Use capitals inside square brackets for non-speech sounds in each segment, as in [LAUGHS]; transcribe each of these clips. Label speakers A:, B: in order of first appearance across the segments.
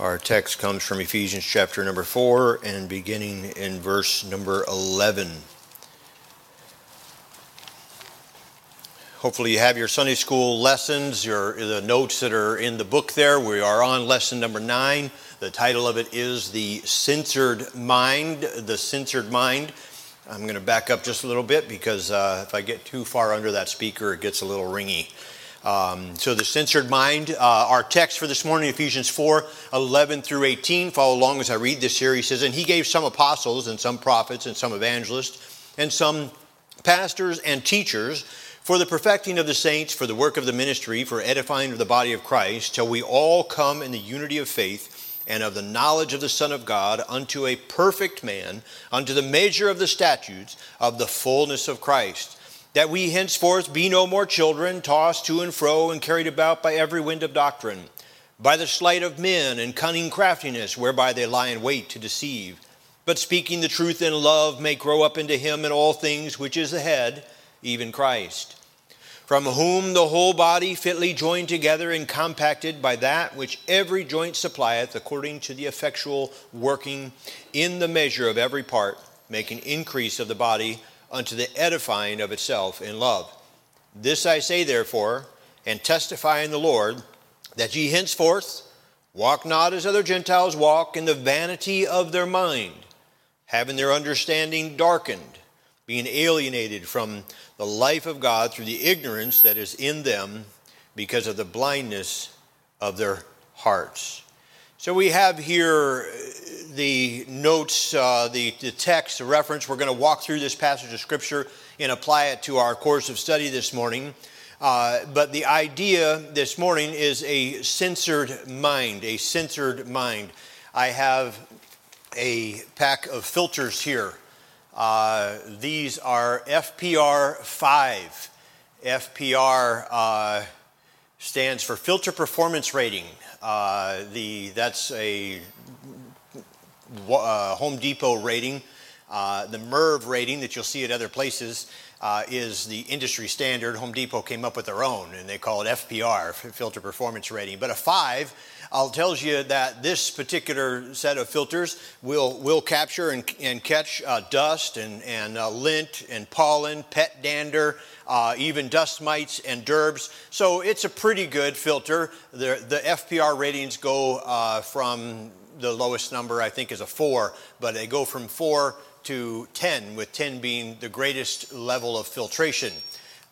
A: Our text comes from Ephesians chapter number 4 and beginning in verse number 11. Hopefully, you have your Sunday school lessons, your, the notes that are in the book there. We are on lesson number 9. The title of it is The Censored Mind. The Censored Mind. I'm going to back up just a little bit because uh, if I get too far under that speaker, it gets a little ringy. Um, so, the censored mind, uh, our text for this morning, Ephesians 4 11 through 18. Follow along as I read this here. He says, And he gave some apostles, and some prophets, and some evangelists, and some pastors and teachers for the perfecting of the saints, for the work of the ministry, for edifying of the body of Christ, till we all come in the unity of faith and of the knowledge of the Son of God unto a perfect man, unto the measure of the statutes of the fullness of Christ that we henceforth be no more children, tossed to and fro and carried about by every wind of doctrine, by the sleight of men and cunning craftiness whereby they lie in wait to deceive, but speaking the truth in love may grow up into him in all things which is the head, even Christ. From whom the whole body fitly joined together and compacted by that which every joint supplieth, according to the effectual working in the measure of every part, making increase of the body unto the edifying of itself in love. This I say, therefore, and testify in the Lord, that ye henceforth walk not as other Gentiles walk in the vanity of their mind, having their understanding darkened, being alienated from the life of God through the ignorance that is in them because of the blindness of their hearts. So we have here the notes, uh, the, the text, the reference. We're going to walk through this passage of Scripture and apply it to our course of study this morning. Uh, but the idea this morning is a censored mind, a censored mind. I have a pack of filters here. Uh, these are FPR 5. FPR uh, stands for Filter Performance Rating. Uh, the, that's a uh, Home Depot rating. Uh, the MERV rating that you'll see at other places uh, is the industry standard. Home Depot came up with their own, and they call it FPR, Filter Performance Rating. But a five tells you that this particular set of filters will, will capture and, and catch uh, dust and, and uh, lint and pollen, pet dander, uh, even dust mites and derbs. So it's a pretty good filter. The, the FPR ratings go uh, from the lowest number, I think, is a four, but they go from four to 10, with 10 being the greatest level of filtration.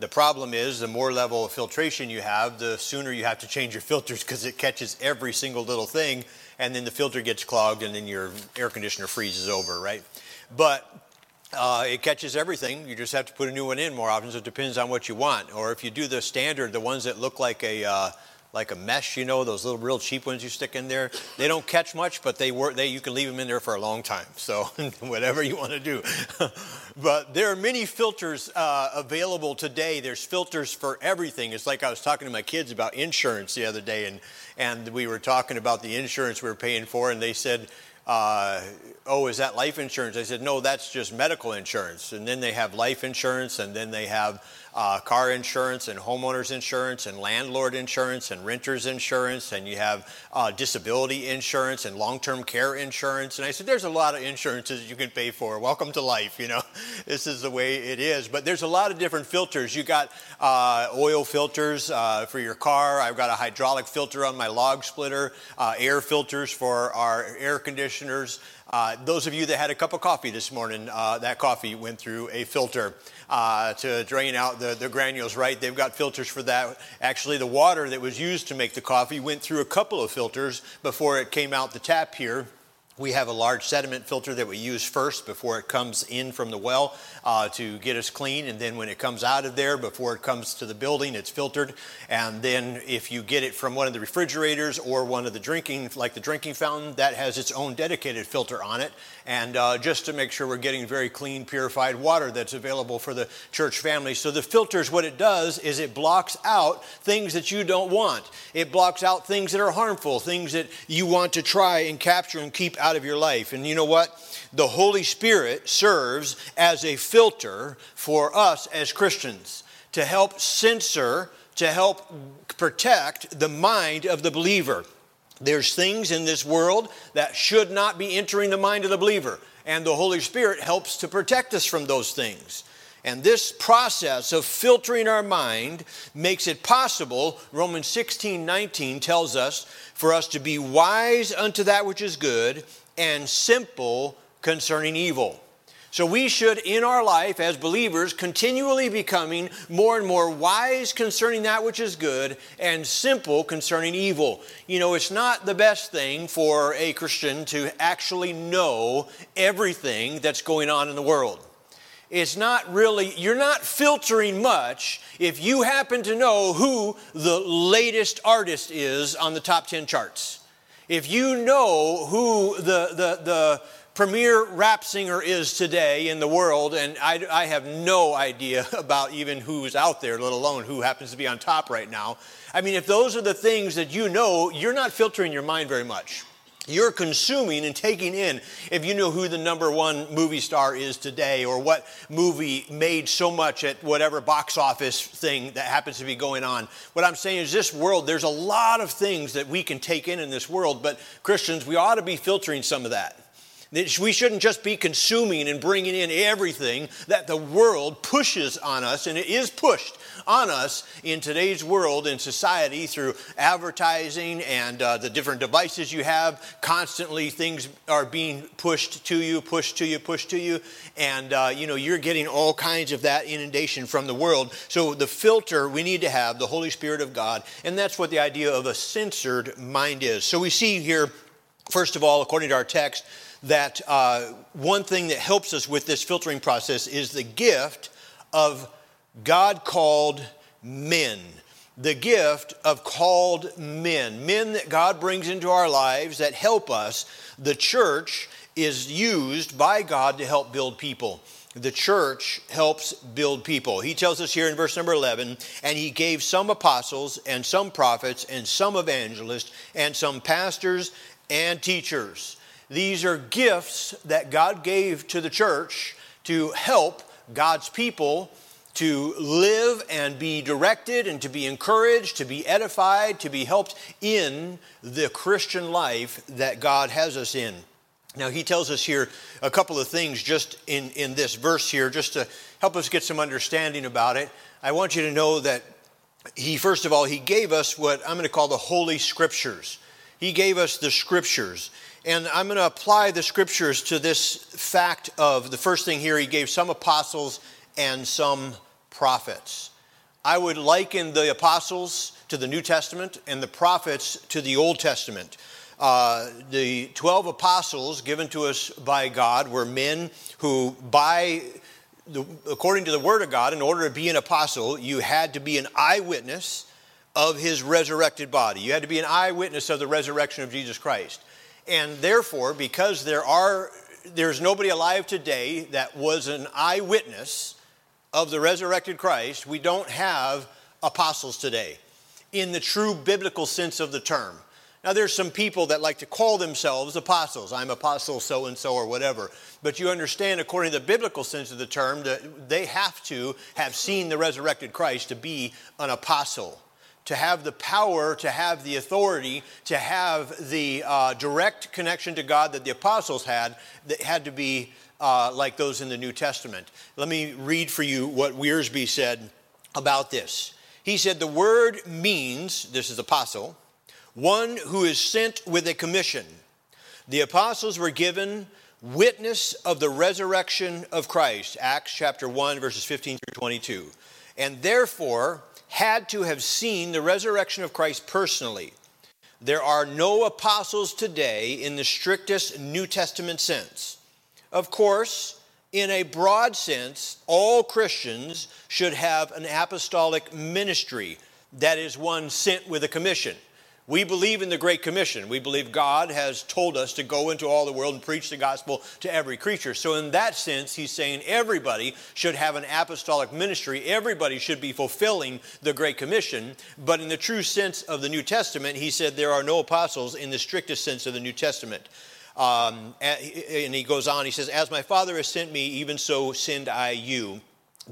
A: The problem is the more level of filtration you have, the sooner you have to change your [LAUGHS] filters because it catches every single little thing, and then the filter gets clogged, and then your air conditioner freezes over, right? But uh, it catches everything. You just have to put a new one in more often. So it depends on what you want. Or if you do the standard, the ones that look like a uh, like a mesh, you know, those little real cheap ones you stick in there. They don't catch much, but they work. They you can leave them in there for a long time. So [LAUGHS] whatever you want to do. [LAUGHS] but there are many filters uh, available today. There's filters for everything. It's like I was talking to my kids about insurance the other day, and and we were talking about the insurance we were paying for, and they said. Uh, oh, is that life insurance? I said, no, that's just medical insurance. And then they have life insurance, and then they have uh, car insurance and homeowners insurance and landlord insurance and renters insurance and you have uh, disability insurance and long-term care insurance. And i said there's a lot of insurances you can pay for. Welcome to life you know? [LAUGHS] This is the way it is. But there's a lot of different filters. You got uh, oil filters uh, for your car. I've got a hydraulic filter on my log splitter uh, air filters for our air conditioners uh, those of you that had a cup of coffee this morning, uh, that coffee went through a filter uh, to drain out the, the granules, right? They've got filters for that. Actually, the water that was used to make the coffee went through a couple of filters before it came out the tap here. We have a large sediment filter that we use first before it comes in from the well uh, to get us clean. And then when it comes out of there, before it comes to the building, it's filtered. And then if you get it from one of the refrigerators or one of the drinking, like the drinking fountain, that has its own dedicated filter on it. And uh, just to make sure we're getting very clean, purified water that's available for the church family. So the filters, what it does is it blocks out things that you don't want. It blocks out things that are harmful, things that you want to try and capture and keep out out of your life. And you know what? The Holy Spirit serves as a filter for us as Christians to help censor, to help protect the mind of the believer. There's things in this world that should not be entering the mind of the believer, and the Holy Spirit helps to protect us from those things. And this process of filtering our mind makes it possible, Romans 16 19 tells us, for us to be wise unto that which is good and simple concerning evil. So we should, in our life as believers, continually becoming more and more wise concerning that which is good and simple concerning evil. You know, it's not the best thing for a Christian to actually know everything that's going on in the world. It's not really, you're not filtering much if you happen to know who the latest artist is on the top 10 charts. If you know who the, the, the, premier rap singer is today in the world, and I, I, have no idea [LAUGHS] about even who's out there, let alone who happens to be on top right now. I mean, if those are the things that you know, you're not filtering your mind very much. You're consuming and taking in if you know who the number one movie star is today or what movie made so much at whatever box office thing that happens to be going on. What I'm saying is, this world, there's a lot of things that we can take in in this world, but Christians, we ought to be filtering some of that. We shouldn't just be consuming and bringing in everything that the world pushes on us, and it is pushed on us in today's world and society through advertising and uh, the different devices you have. Constantly, things are being pushed to you, pushed to you, pushed to you, and uh, you know you're getting all kinds of that inundation from the world. So the filter we need to have the Holy Spirit of God, and that's what the idea of a censored mind is. So we see here, first of all, according to our text that uh, one thing that helps us with this filtering process is the gift of God called men. The gift of called men, men that God brings into our lives that help us. The church is used by God to help build people. The church helps build people. He tells us here in verse number 11, and he gave some apostles and some prophets and some evangelists and some pastors and teachers these are gifts that God gave to the church to help God's people to live and be directed and to be encouraged, to be edified, to be helped in the Christian life that God has us in. Now, he tells us here a couple of things just in, in this verse here, just to help us get some understanding about it. I want you to know that he, first of all, he gave us what I'm going to call the Holy Scriptures. He gave us the Scriptures. And I'm going to apply the scriptures to this fact of the first thing here, he gave some apostles and some prophets. I would liken the apostles to the New Testament and the prophets to the Old Testament. Uh, the 12 apostles given to us by God were men who, by the, according to the Word of God, in order to be an apostle, you had to be an eyewitness of his resurrected body. You had to be an eyewitness of the resurrection of Jesus Christ. And therefore, because there are there's nobody alive today that was an eyewitness of the resurrected Christ, we don't have apostles today in the true biblical sense of the term. Now, there's some people that like to call themselves apostles. I'm apostle so and so or whatever. But you understand, according to the biblical sense of the term, that they have to have seen the resurrected Christ to be an apostle to have the power, to have the authority, to have the uh, direct connection to God that the apostles had, that had to be uh, like those in the New Testament. Let me read for you what Wiersbe said about this. He said, The word means, this is apostle, one who is sent with a commission. The apostles were given witness of the resurrection of Christ, Acts chapter 1, verses 15 through 22. And therefore, had to have seen the resurrection of Christ personally. There are no apostles today in the strictest New Testament sense. Of course, in a broad sense, all Christians should have an apostolic ministry, that is, one sent with a commission. We believe in the Great Commission. We believe God has told us to go into all the world and preach the gospel to every creature. So, in that sense, he's saying everybody should have an apostolic ministry. Everybody should be fulfilling the Great Commission. But in the true sense of the New Testament, he said there are no apostles in the strictest sense of the New Testament. Um, and he goes on, he says, As my Father has sent me, even so send I you.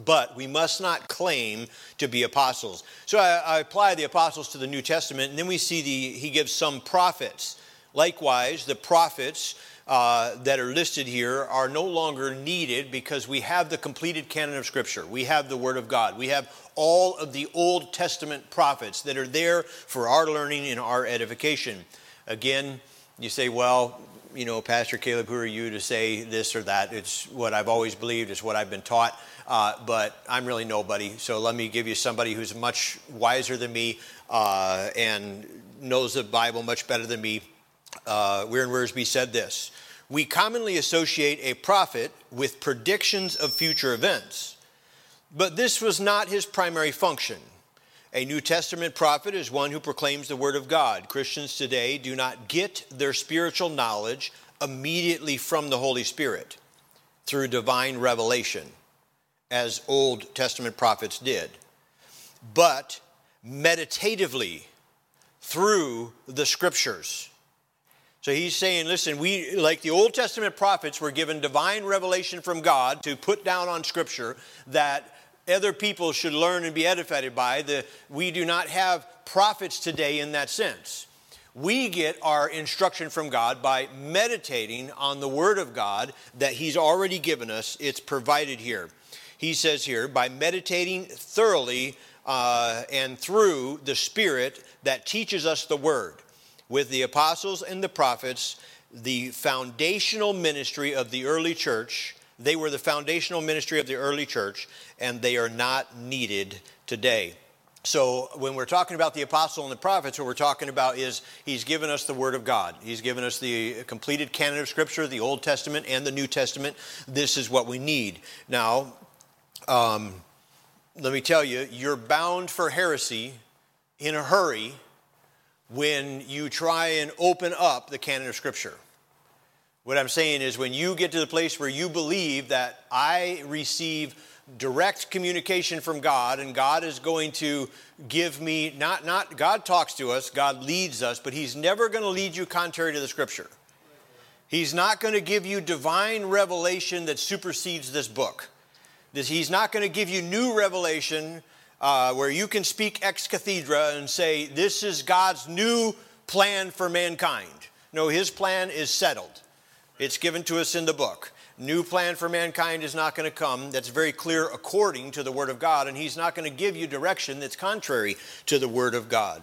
A: But we must not claim to be apostles. So I, I, apply the apostles to the New Testament, and then we see the, he gives some prophets. Likewise, the prophets uh, that are listed here are no longer needed because we have the completed canon of Scripture. We have the Word of God. We have all of the Old Testament prophets that are there for our learning and our edification. Again, you say, well, you know, Pastor Caleb, who are you to say this or that? It's what I've always believed, it's what I've been taught. Uh, but I'm really nobody. So let me give you somebody who's much wiser than me uh, and knows the Bible much better than me. Uh, Warren Wiersbe said this We commonly associate a prophet with predictions of future events, but this was not his primary function. A New Testament prophet is one who proclaims the Word of God. Christians today do not get their spiritual knowledge immediately from the Holy Spirit through divine revelation as Old Testament prophets did, but meditatively through the scriptures. So he's saying, listen, we, like the Old Testament prophets, were given divine revelation from God to put down on scripture that other people should learn and be edified by. The, we do not have prophets today in that sense. We get our instruction from God by meditating on the Word of God that He's already given us. It's provided here he says here, by meditating thoroughly uh, and through the Spirit that teaches us the Word. With the apostles and the prophets, the foundational ministry of the early church, they were the foundational ministry of the early church, and they are not needed today. So, when we're talking about the apostle and the prophets, what we're talking about is he's given us the word of God. He's given us the completed canon of scripture, the Old Testament and the New Testament. This is what we need. Now, um, let me tell you, you're bound for heresy in a hurry when you try and open up the canon of Scripture. What I'm saying is, when you get to the place where you believe that I receive direct communication from God and God is going to give me, not, not God talks to us, God leads us, but He's never going to lead you contrary to the Scripture. He's not going to give you divine revelation that supersedes this book he's not going to give you new revelation uh, where you can speak ex cathedra and say, This is God's new plan for mankind. No, his plan is settled. It's given to us in the book. New plan for mankind is not going to come. That's very clear according to the Word of God, and he's not going to give you direction that's contrary to the Word of God.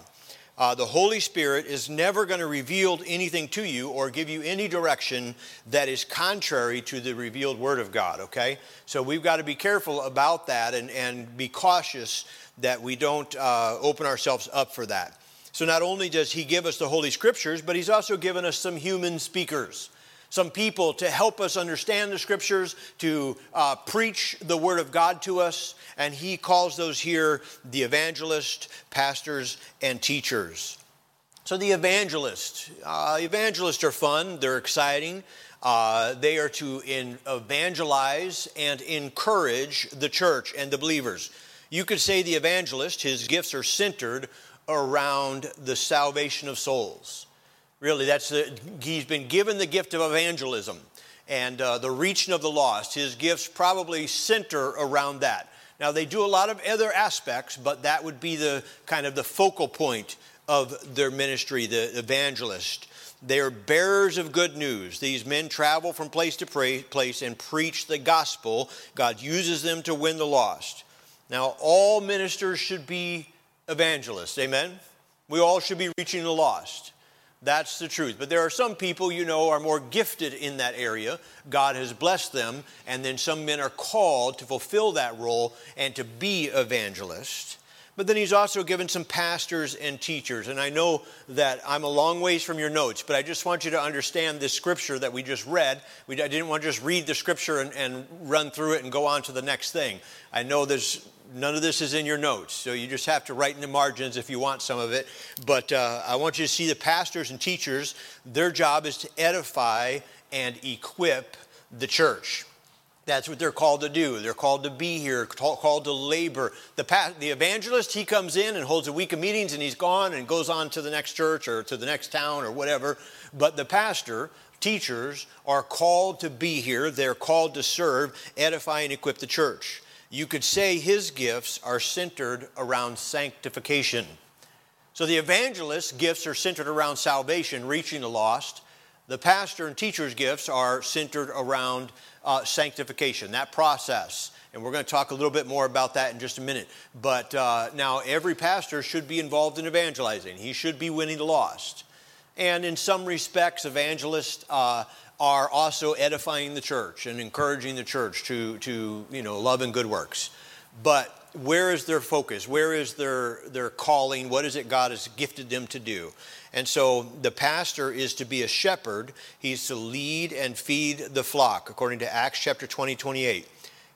A: Uh, the Holy Spirit is never going to reveal anything to you or give you any direction that is contrary to the revealed Word of God, okay? So we've got to be careful about that and, and be cautious that we don't uh, open ourselves up for that. So not only does He give us the Holy Scriptures, but He's also given us some human speakers some people to help us understand the scriptures, to uh, preach the word of God to us, and he calls those here the evangelist, pastors, and teachers. So the evangelist, uh, evangelists are fun, they're exciting. Uh, they are to in, evangelize and encourage the church and the believers. You could say the evangelist, his gifts are centered around the salvation of souls. Really, that's the, he's been given the gift of evangelism and uh, the reaching of the lost. His gifts probably center around that. Now, they do a lot of other aspects, but that would be the kind of the focal point of their ministry, the evangelist. They are bearers of good news. These men travel from place to place and preach the gospel. God uses them to win the lost. Now, all ministers should be evangelists. Amen? We all should be reaching the lost. That's the truth. But there are some people you know are more gifted in that area. God has blessed them, and then some men are called to fulfill that role and to be evangelists. But then he's also given some pastors and teachers. And I know that I'm a long ways from your notes, but I just want you to understand this scripture that we just read. We, I didn't want to just read the scripture and, and run through it and go on to the next thing. I know there's none of this is in your notes, so you just have to write in the margins if you want some of it. But uh, I want you to see the pastors and teachers, their job is to edify and equip the church. That's what they're called to do. They're called to be here, called to labor. The, past, the evangelist, he comes in and holds a week of meetings and he's gone and goes on to the next church or to the next town or whatever. But the pastor, teachers, are called to be here. They're called to serve, edify, and equip the church. You could say his gifts are centered around sanctification. So the evangelist's gifts are centered around salvation, reaching the lost. The pastor and teacher's gifts are centered around uh, sanctification, that process. And we're going to talk a little bit more about that in just a minute. But uh, now, every pastor should be involved in evangelizing, he should be winning the lost. And in some respects, evangelists uh, are also edifying the church and encouraging the church to, to you know, love and good works. But where is their focus? Where is their, their calling? What is it God has gifted them to do? And so the pastor is to be a shepherd. He's to lead and feed the flock, according to Acts chapter 20, 28.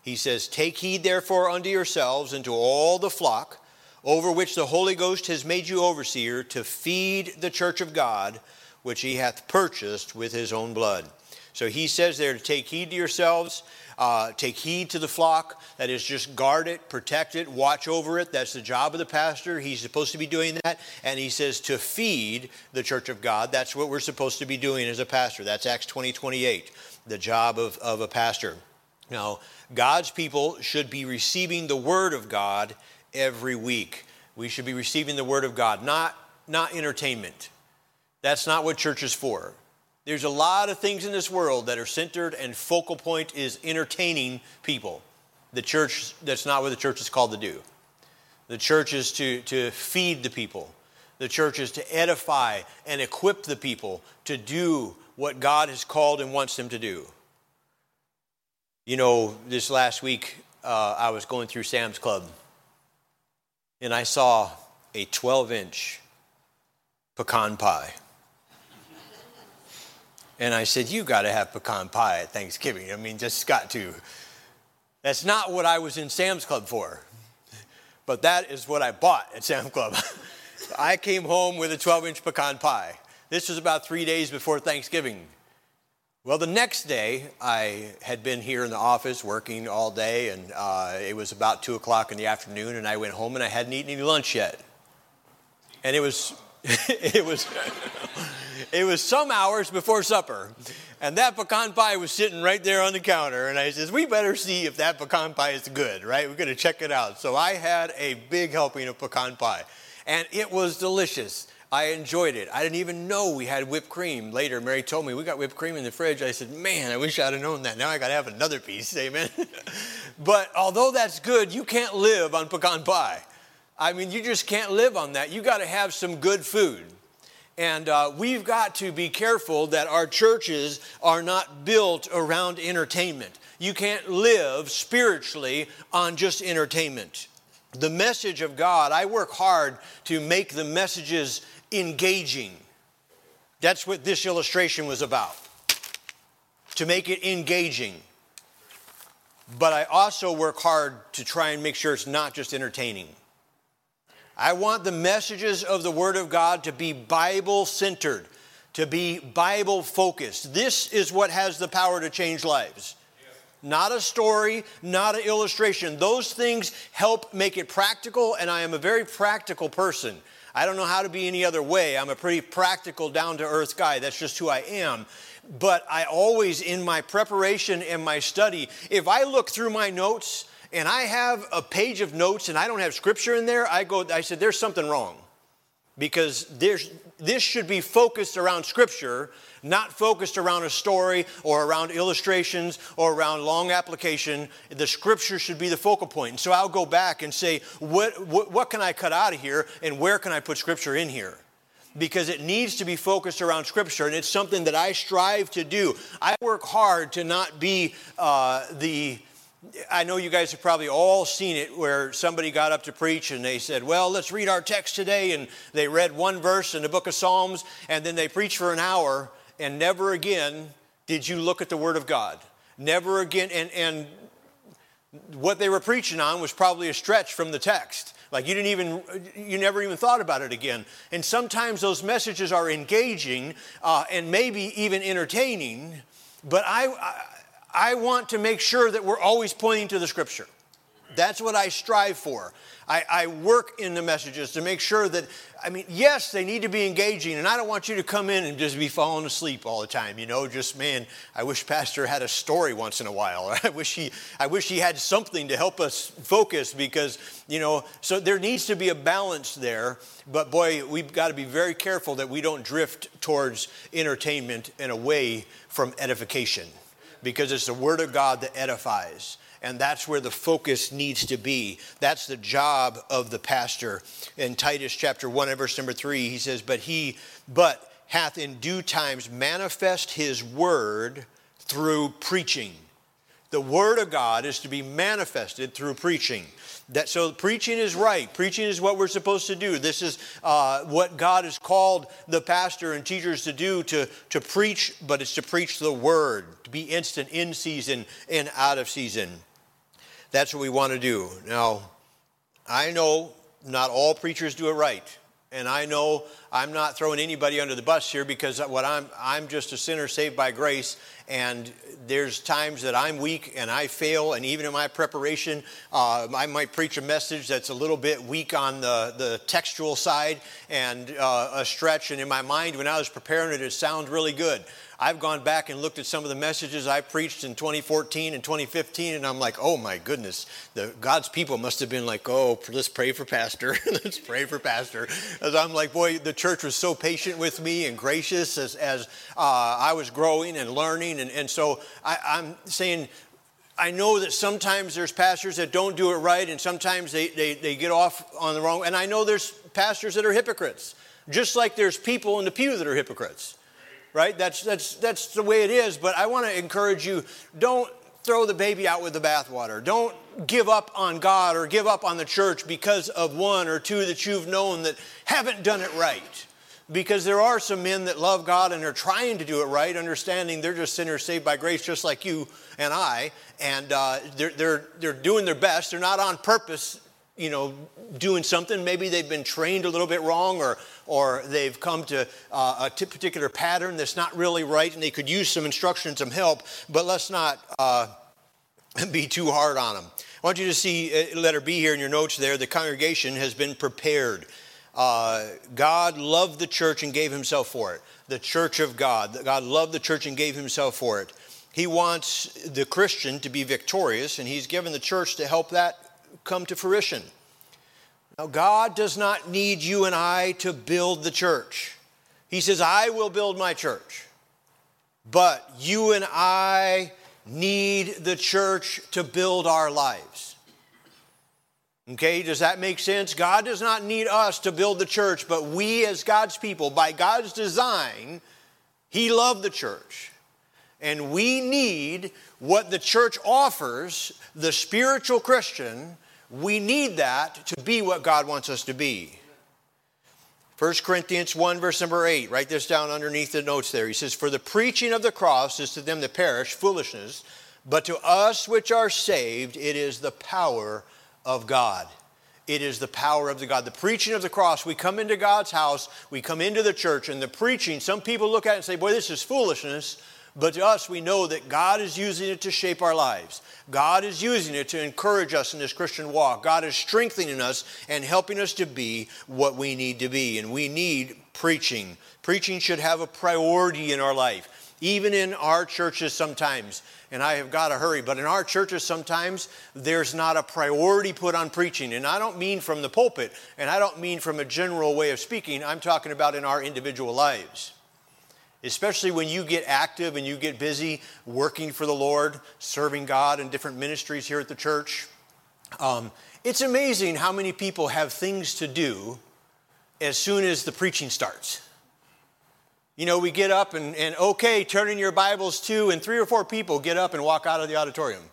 A: He says, Take heed therefore unto yourselves and to all the flock over which the Holy Ghost has made you overseer to feed the church of God, which he hath purchased with his own blood. So he says there to take heed to yourselves, uh, take heed to the flock. That is, just guard it, protect it, watch over it. That's the job of the pastor. He's supposed to be doing that. And he says to feed the church of God. That's what we're supposed to be doing as a pastor. That's Acts 20 28, the job of, of a pastor. Now, God's people should be receiving the word of God every week. We should be receiving the word of God, not, not entertainment. That's not what church is for. There's a lot of things in this world that are centered and focal point is entertaining people. The church, that's not what the church is called to do. The church is to, to feed the people. The church is to edify and equip the people to do what God has called and wants them to do. You know, this last week uh, I was going through Sam's Club and I saw a 12 inch pecan pie. And I said, You got to have pecan pie at Thanksgiving. I mean, just got to. That's not what I was in Sam's Club for, but that is what I bought at Sam's Club. [LAUGHS] I came home with a 12 inch pecan pie. This was about three days before Thanksgiving. Well, the next day, I had been here in the office working all day, and uh, it was about 2 o'clock in the afternoon, and I went home and I hadn't eaten any lunch yet. And it was [LAUGHS] it was it was some hours before supper and that pecan pie was sitting right there on the counter and i says we better see if that pecan pie is good right? We're going to check it out. So i had a big helping of pecan pie and it was delicious. I enjoyed it. I didn't even know we had whipped cream. Later mary told me we got whipped cream in the fridge. I said man i wish i'd have known that. Now i got to have another piece. [LAUGHS] Amen. [LAUGHS] But although that's good you can't live on pecan pie I mean, you just can't live on that. You got to have some good food. And uh, we've got to be careful that our churches are not built around entertainment. You can't live spiritually on just entertainment. The message of God, I work hard to make the messages engaging. That's what this illustration was about, to make it engaging. But I also work hard to try and make sure it's not just entertaining. I want the messages of the Word of God to be Bible centered, to be Bible focused. This is what has the power to change lives. Not a story, not an illustration. Those things help make it practical, and I am a very practical person. I don't know how to be any other way. I'm a pretty practical, down to earth guy. That's just who I am. But I always, in my preparation and my study, if I look through my notes, and I have a page of notes and I don't have scripture in there, I go, I said, there's something wrong. Because there's, this should be focused around scripture, not focused around a story or around illustrations or around long application. The scripture should be the focal point. And so I'll go back and say, what, what, what can I cut out of here and where can I put scripture in here? because it needs to be focused around Scripture, and it's something that I strive to do. I work hard to not be uh, the I know you guys have probably all seen it where somebody got up to preach and they said, Well, let's read our text today. And they read one verse in the book of Psalms and then they preached for an hour and never again did you look at the Word of God. Never again. And, and what they were preaching on was probably a stretch from the text. Like you didn't even, you never even thought about it again. And sometimes those messages are engaging uh, and maybe even entertaining. But I, I I want to make sure that we're always pointing to the scripture. That's what I strive for. I, I, work in the messages to make sure that, I mean, yes, they need to be engaging, and I don't want you to come in and just be falling asleep all the time. You know, just man, I wish Pastor had a story once in a while. [LAUGHS] I wish he, I wish he had something to help us focus because, you know, so there needs to be a balance there. But boy, we've got to be very careful that we don't drift towards entertainment and away from edification because it's the Word of God that edifies and that's where the focus needs to be. That's the job of the pastor. In Titus chapter 1 and verse number 3, he says, But he, but hath in due times manifest his word through preaching. The word of God is to be manifested through preaching. That, so preaching is right. Preaching is what we're supposed to do. This is uh, what God has called the pastor and teachers to do to, to preach, but it's to preach the word, to be instant in season and out of season. That's what we want to do. Now, I know not all preachers do it right. And I know I'm not throwing anybody under the bus here because what I'm I'm just a sinner saved by grace. And there's times that I'm weak and I fail. And even in my preparation uh, I might preach a message that's a little bit weak on the, the textual side and uh, a stretch. And in my mind when I was preparing it it sounds really good I've gone back and looked at some of the messages I preached in 2014 and 2015, and I'm like, oh my goodness, the God's people must have been like, oh, let's pray for Pastor, [LAUGHS] let's pray for Pastor. As I'm like, boy, the church was so patient with me and gracious as, as uh, I was growing and learning, and, and so I, I'm saying, I know that sometimes there's pastors that don't do it right, and sometimes they, they, they get off on the wrong. And I know there's pastors that are hypocrites, just like there's people in the pew that are hypocrites right? That's, that's, that's the way it is. But I want to encourage you don't throw the baby out with the bathwater. Don't give up on God or give up on the church because of one or two that you've known that haven't done it right. Because there are some men that love God and are trying to do it right, understanding they're just sinners saved by grace, just like you and I. And uh, they're, they're, they're doing their best. They're not on purpose you know, doing something. Maybe they've been trained a little bit wrong or, or they've come to uh, a t- particular pattern that's not really right and they could use some instruction, and some help, but let's not uh, [LAUGHS] be too hard on them. I want you to see uh, letter B here in your notes there. The congregation has been prepared. Uh, God loved the church and gave himself for it. The church of God. God loved the church and gave himself for it. He wants the Christian to be victorious, and he's given the church to help that come to fruition. Now, God does not need you and I to build the church. He says, I will build my church. But you and I need the church to build our lives. Okay, does that make sense? God does not need us to build the church, but we as God's people, by God's design, He loved the church. And we need what the church offers, the spiritual Christian, we need that to be what God wants us to be. 1 Corinthians 1, verse number 8, write this down underneath the notes there. He says, For the preaching of the cross is to them that perish foolishness, but to us which are saved, it is the power of God. It is the power of the God. The preaching of the cross, we come into God's house, we come into the church, and the preaching, some people look at it and say, Boy, this is foolishness. But to us, we know that God is using it to shape our lives. God is using it to encourage us in this Christian walk. God is strengthening us and helping us to be what we need to be. And we need preaching. Preaching should have a priority in our life, even in our churches sometimes. And I have got to hurry, but in our churches sometimes there's not a priority put on preaching. And I don't mean from the pulpit, and I don't mean from a general way of speaking. I'm talking about in our individual lives especially when you get active and you get busy working for the Lord, serving God in different ministries here at the church. Um, it's amazing how many people have things to do as soon as the preaching starts. You know, we get up and, and okay, turn in your Bibles to, and three or four people get up and walk out of the auditorium.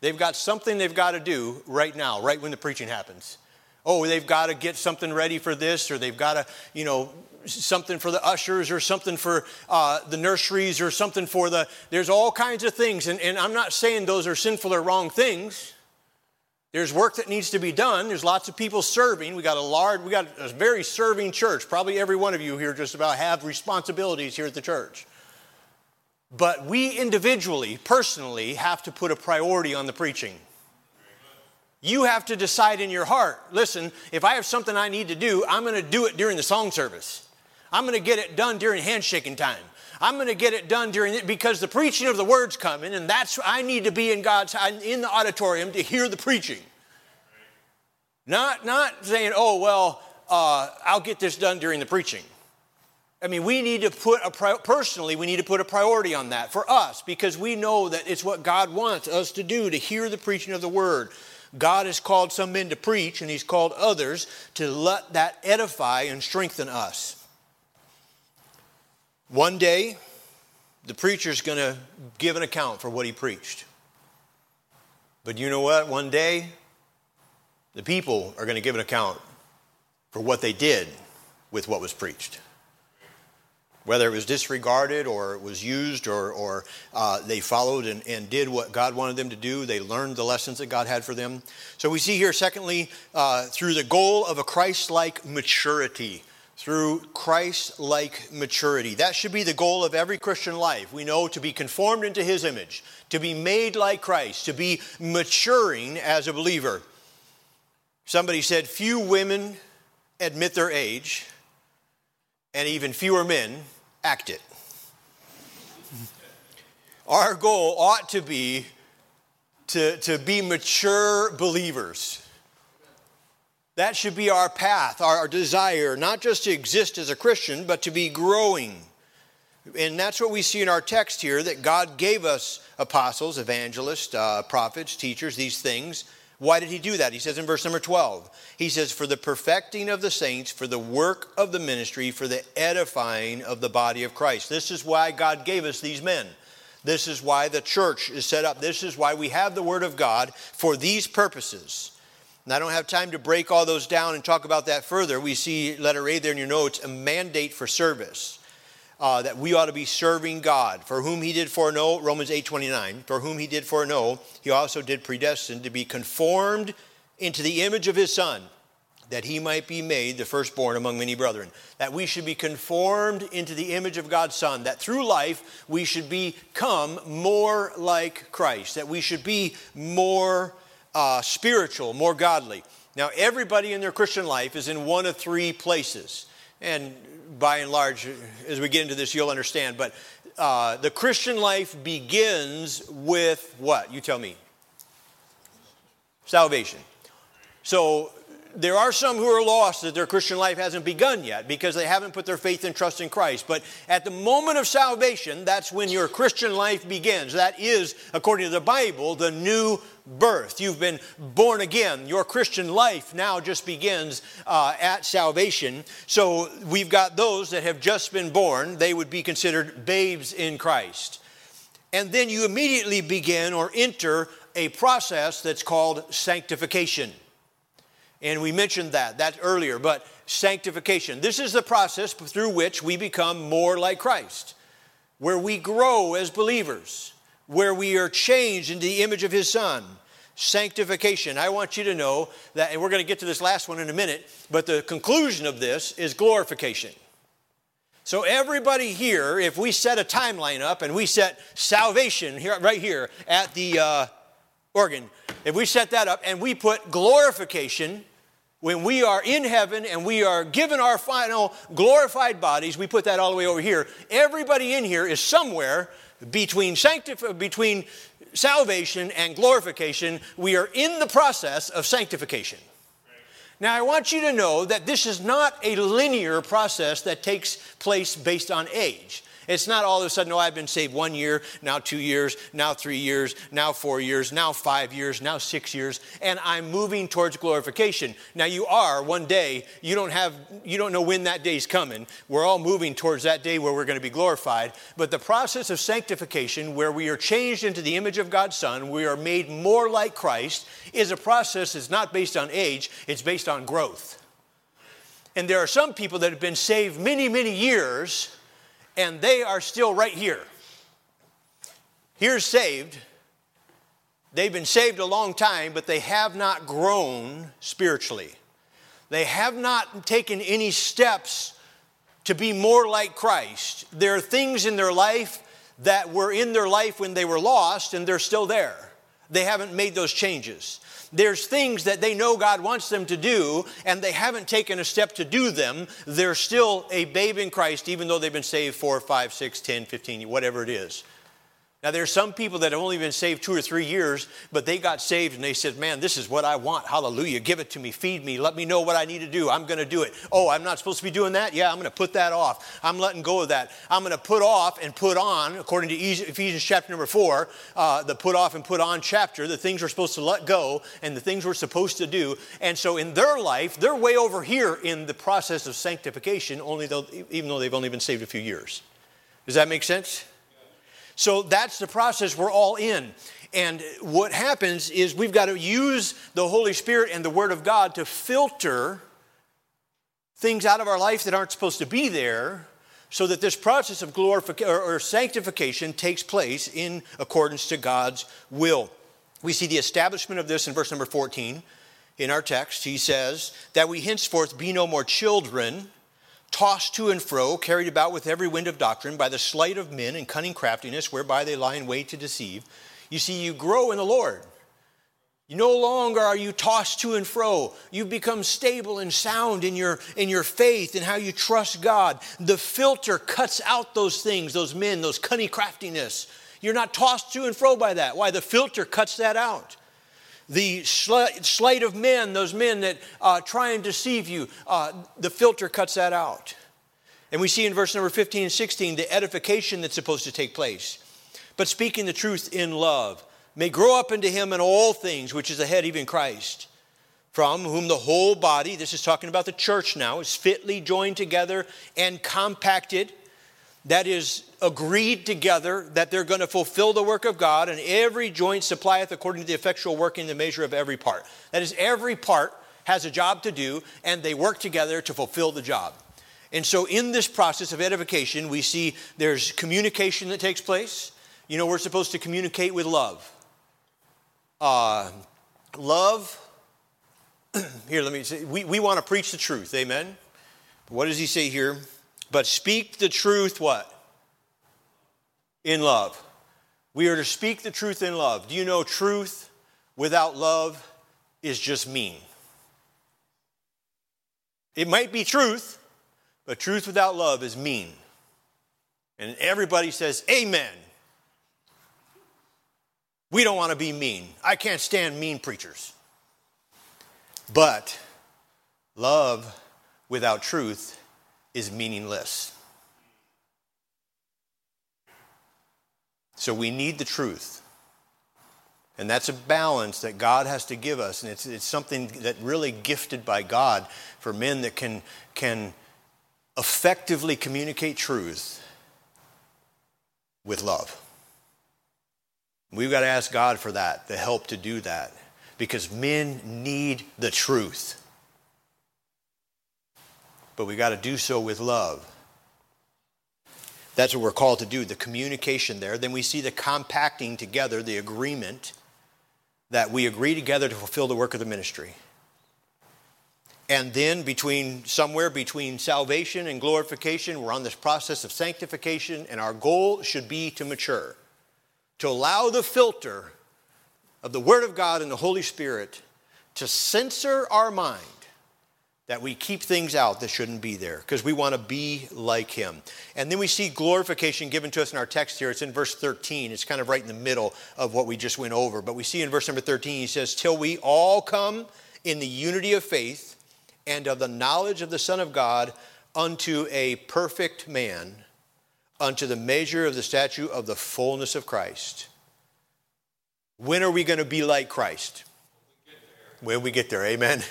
A: They've got something they've got to do right now, right when the preaching happens. Oh, they've got to get something ready for this, or they've got to, you know, something for the ushers or something for uh, the nurseries or something for the there's all kinds of things. And, and i'm not saying those are sinful or wrong things. There's work that needs to be done. There's lots of people serving. We got a large we got a very serving church. Probably every one of you here just about have responsibilities here at the church. But we individually personally have to put a priority on the preaching. You have to decide in your heart listen, if I have something I need to do, I'm going to do it during the song service. I'm going to get it done during handshaking time. I'm going to get it done during it because the preaching of the word's coming, and that's I need to be in God's in the auditorium to hear the preaching. Not not saying, oh well, uh, I'll get this done during the preaching. I mean, we need to put a pri- personally, we need to put a priority on that for us because we know that it's what God wants us to do to hear the preaching of the word. God has called some men to preach, and He's called others to let that edify and strengthen us. One day, the preacher's going to give an account for what he preached. But you know what? One day, the people are going to give an account for what they did with what was preached. Whether it was disregarded or it was used or, or uh, they followed and, and, did what God wanted them to do, they learned the lessons that God had for them. So we see here, secondly, uh, through the goal of a Christ like maturity through Christ like maturity. That should be the goal of every Christian life. We know to be conformed into his image, to be made like Christ, to be maturing as a believer. Somebody said, Few women admit their age, and even fewer men act it. Our goal ought to be to, to be mature believers that should be our path, our desire, not just to exist as a Christian, but to be growing. And that's what we see in our text here that God gave us apostles, evangelists, uh, prophets, teachers, these things. Why did he do that? He says in verse number 12, he says, For the perfecting of the saints, for the work of the ministry, for the edifying of the body of Christ. This is why God gave us these men. This is why the church is set up. This is why we have the Word of God for these purposes. And I don't have time to break all those down and talk about that further. We see letter A there in your notes a mandate for service. Uh, that we ought to be serving God. For whom he did foreknow, Romans 8 29, for whom he did foreknow, he also did predestine to be conformed into the image of his Son, that he might be made the firstborn among many brethren. That we should be conformed into the image of God's Son, that through life we should become more like Christ, that we should be more uh, spiritual, more godly. Now, everybody in their Christian life is in one of three places. And by and large, as we get into this, you'll understand. But uh, the Christian life begins with what? You tell me. Salvation. So there are some who are lost that their Christian life hasn't begun yet because they haven't put their faith and trust in Christ. But at the moment of salvation, that's when your Christian life begins. That is, according to the Bible, the new birth. You've been born again. Your Christian life now just begins uh, at salvation. So we've got those that have just been born, they would be considered babes in Christ. And then you immediately begin or enter a process that's called sanctification. And we mentioned that, that earlier, but sanctification. This is the process through which we become more like Christ, where we grow as believers, where we are changed into the image of His Son. Sanctification. I want you to know that, and we're going to get to this last one in a minute, but the conclusion of this is glorification. So, everybody here, if we set a timeline up and we set salvation here, right here at the uh, organ, if we set that up and we put glorification, when we are in heaven and we are given our final glorified bodies, we put that all the way over here. Everybody in here is somewhere between, sanctif- between salvation and glorification. We are in the process of sanctification. Now, I want you to know that this is not a linear process that takes place based on age. It's not all of a sudden, oh, I've been saved one year, now two years, now three years, now four years, now five years, now six years, and I'm moving towards glorification. Now you are one day, you don't have, you don't know when that day's coming. We're all moving towards that day where we're going to be glorified. But the process of sanctification, where we are changed into the image of God's Son, we are made more like Christ, is a process that's not based on age, it's based on growth. And there are some people that have been saved many, many years and they are still right here. Here saved. They've been saved a long time, but they have not grown spiritually. They have not taken any steps to be more like Christ. There are things in their life that were in their life when they were lost, and they're still there. They haven't made those changes. There's things that they know God wants them to do, and they haven't taken a step to do them. They're still a babe in Christ, even though they've been saved 4, 5, 6, 10, 15, whatever it is. Now, there are some people that have only been saved two or three years, but they got saved and they said, Man, this is what I want. Hallelujah. Give it to me. Feed me. Let me know what I need to do. I'm going to do it. Oh, I'm not supposed to be doing that? Yeah, I'm going to put that off. I'm letting go of that. I'm going to put off and put on, according to Ephesians chapter number four, uh, the put off and put on chapter, the things we're supposed to let go and the things we're supposed to do. And so in their life, they're way over here in the process of sanctification, only though, even though they've only been saved a few years. Does that make sense? So that's the process we're all in. And what happens is we've got to use the Holy Spirit and the Word of God to filter things out of our life that aren't supposed to be there so that this process of glorification or sanctification takes place in accordance to God's will. We see the establishment of this in verse number 14 in our text. He says, That we henceforth be no more children tossed to and fro, carried about with every wind of doctrine by the sleight of men and cunning craftiness whereby they lie in wait to deceive. You see, you grow in the Lord. You no longer are you tossed to and fro. You've become stable and sound in your, in your faith and how you trust God. The filter cuts out those things, those men, those cunning craftiness. You're not tossed to and fro by that. Why? The filter cuts that out the sleight of men, those men that uh, try and deceive you, uh, the filter cuts that out. And we see in verse number 15 and 16 the edification that's supposed to take place. But speaking the truth in love may grow up into him in all things, which is the head, even Christ, from whom the whole body, this is talking about the church now, is fitly joined together and compacted that is agreed together that they're going to fulfill the work of God, and every joint supplieth according to the effectual working the measure of every part. That is, every part has a job to do, and they work together to fulfill the job. And so, in this process of edification, we see there's communication that takes place. You know, we're supposed to communicate with love. Uh, love, [CLEARS THROAT] here, let me say, we, we want to preach the truth, amen? What does he say here? But speak the truth what? In love. We are to speak the truth in love. Do you know truth without love is just mean? It might be truth, but truth without love is mean. And everybody says, Amen. We don't want to be mean. I can't stand mean preachers. But love without truth is meaningless. So we need the truth. And that's a balance that God has to give us. And it's, it's something that really gifted by God for men that can, can effectively communicate truth with love. We've got to ask God for that, the help to do that, because men need the truth but we got to do so with love. That's what we're called to do, the communication there. Then we see the compacting together, the agreement that we agree together to fulfill the work of the ministry. And then between somewhere between salvation and glorification, we're on this process of sanctification, and our goal should be to mature, to allow the filter of the Word of God and the Holy Spirit to censor our mind that we keep things out that shouldn't be there because we want to be like him. And then we see glorification given to us in our text here. It's in verse 13. It's kind of right in the middle of what we just went over. But we see in verse number 13, he says, Till we all come in the unity of faith and of the knowledge of the Son of God unto a perfect man, unto the measure of the statue of the fullness of Christ. When are we going to be like Christ? When we get there, amen.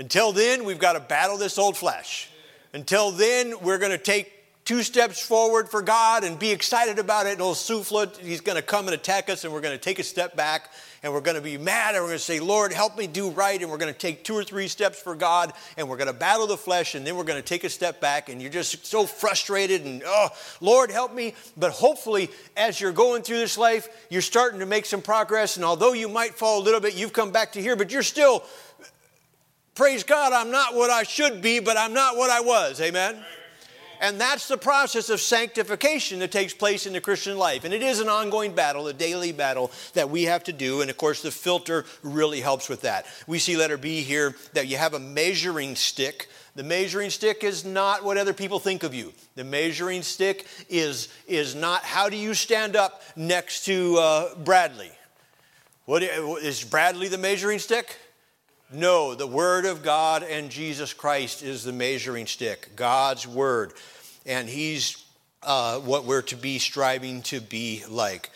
A: Until then, we've got to battle this old flesh. Until then, we're going to take two steps forward for God and be excited about it. And old Sufla, he's going to come and attack us, and we're going to take a step back, and we're going to be mad, and we're going to say, Lord, help me do right. And we're going to take two or three steps for God, and we're going to battle the flesh, and then we're going to take a step back, and you're just so frustrated, and oh, Lord, help me. But hopefully, as you're going through this life, you're starting to make some progress, and although you might fall a little bit, you've come back to here, but you're still praise God, I'm not what I should be, but I'm not what I was. Amen? And that's the process of sanctification that takes place in the Christian life. And it is an ongoing battle, a daily battle that we have to do. And of course, the filter really helps with that. We see letter B here that you have a measuring stick. The measuring stick is not what other people think of you. The measuring stick is, is not how do you stand up next to uh, Bradley. What, is Bradley the measuring stick? No, the Word of God and Jesus Christ is the measuring stick, God's Word. And He's uh, what we're to be striving to be like.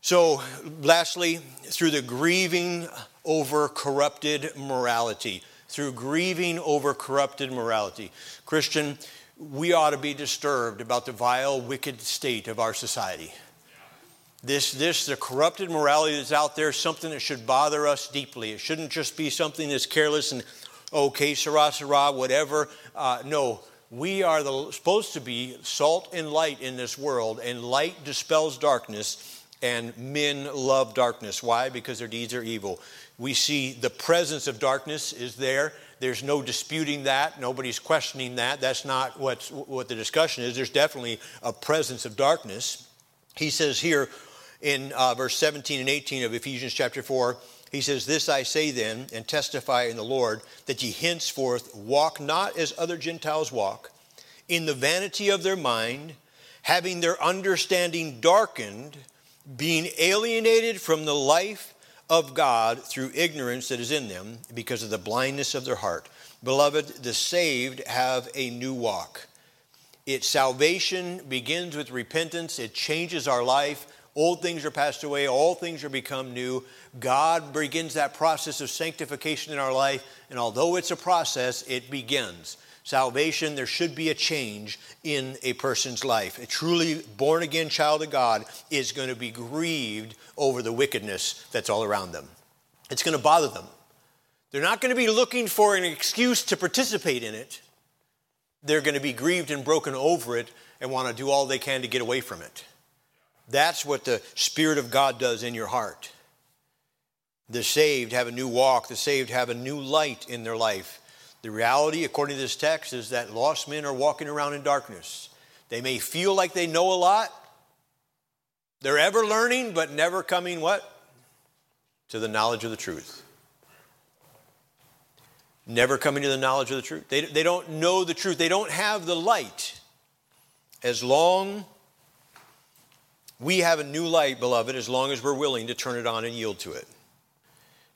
A: So, lastly, through the grieving over corrupted morality, through grieving over corrupted morality, Christian, we ought to be disturbed about the vile, wicked state of our society. This, this, the corrupted morality that's out there, something that should bother us deeply. It shouldn't just be something that's careless and okay, sarah, sarah, whatever. Uh, no, we are the, supposed to be salt and light in this world, and light dispels darkness, and men love darkness. Why? Because their deeds are evil. We see the presence of darkness is there. There's no disputing that. Nobody's questioning that. That's not what's, what the discussion is. There's definitely a presence of darkness. He says here, in uh, verse 17 and 18 of Ephesians chapter 4. He says, This I say then, and testify in the Lord, that ye henceforth walk not as other Gentiles walk, in the vanity of their mind, having their understanding darkened, being alienated from the life of God through ignorance that is in them, because of the blindness of their heart. Beloved, the saved have a new walk. Its salvation begins with repentance, it changes our life Old things are passed away, all things are become new. God begins that process of sanctification in our life, and although it's a process, it begins. Salvation, there should be a change in a person's life. A truly born again child of God is going to be grieved over the wickedness that's all around them. It's going to bother them. They're not going to be looking for an excuse to participate in it. They're going to be grieved and broken over it and want to do all they can to get away from it. That's what the Spirit of God does in your heart. The saved have a new walk, the saved have a new light in their life. The reality, according to this text, is that lost men are walking around in darkness. They may feel like they know a lot. They're ever learning, but never coming what? To the knowledge of the truth. Never coming to the knowledge of the truth. They, they don't know the truth. They don't have the light. As long we have a new light, beloved, as long as we're willing to turn it on and yield to it.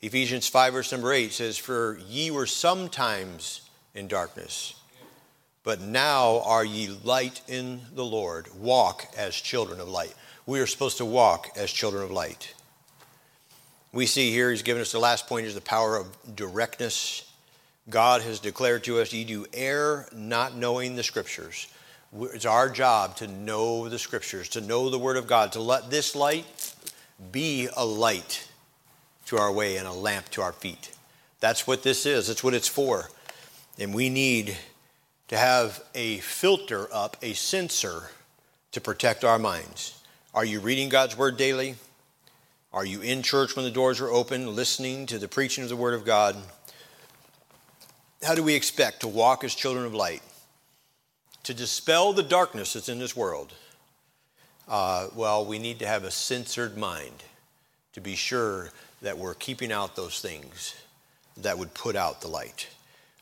A: Ephesians 5, verse number 8 says, For ye were sometimes in darkness, but now are ye light in the Lord. Walk as children of light. We are supposed to walk as children of light. We see here, he's given us the last point is the power of directness. God has declared to us, Ye do err not knowing the scriptures. It's our job to know the scriptures, to know the word of God, to let this light be a light to our way and a lamp to our feet. That's what this is, that's what it's for. And we need to have a filter up, a censor to protect our minds. Are you reading God's word daily? Are you in church when the doors are open, listening to the preaching of the word of God? How do we expect to walk as children of light? To dispel the darkness that's in this world, uh, well, we need to have a censored mind to be sure that we're keeping out those things that would put out the light.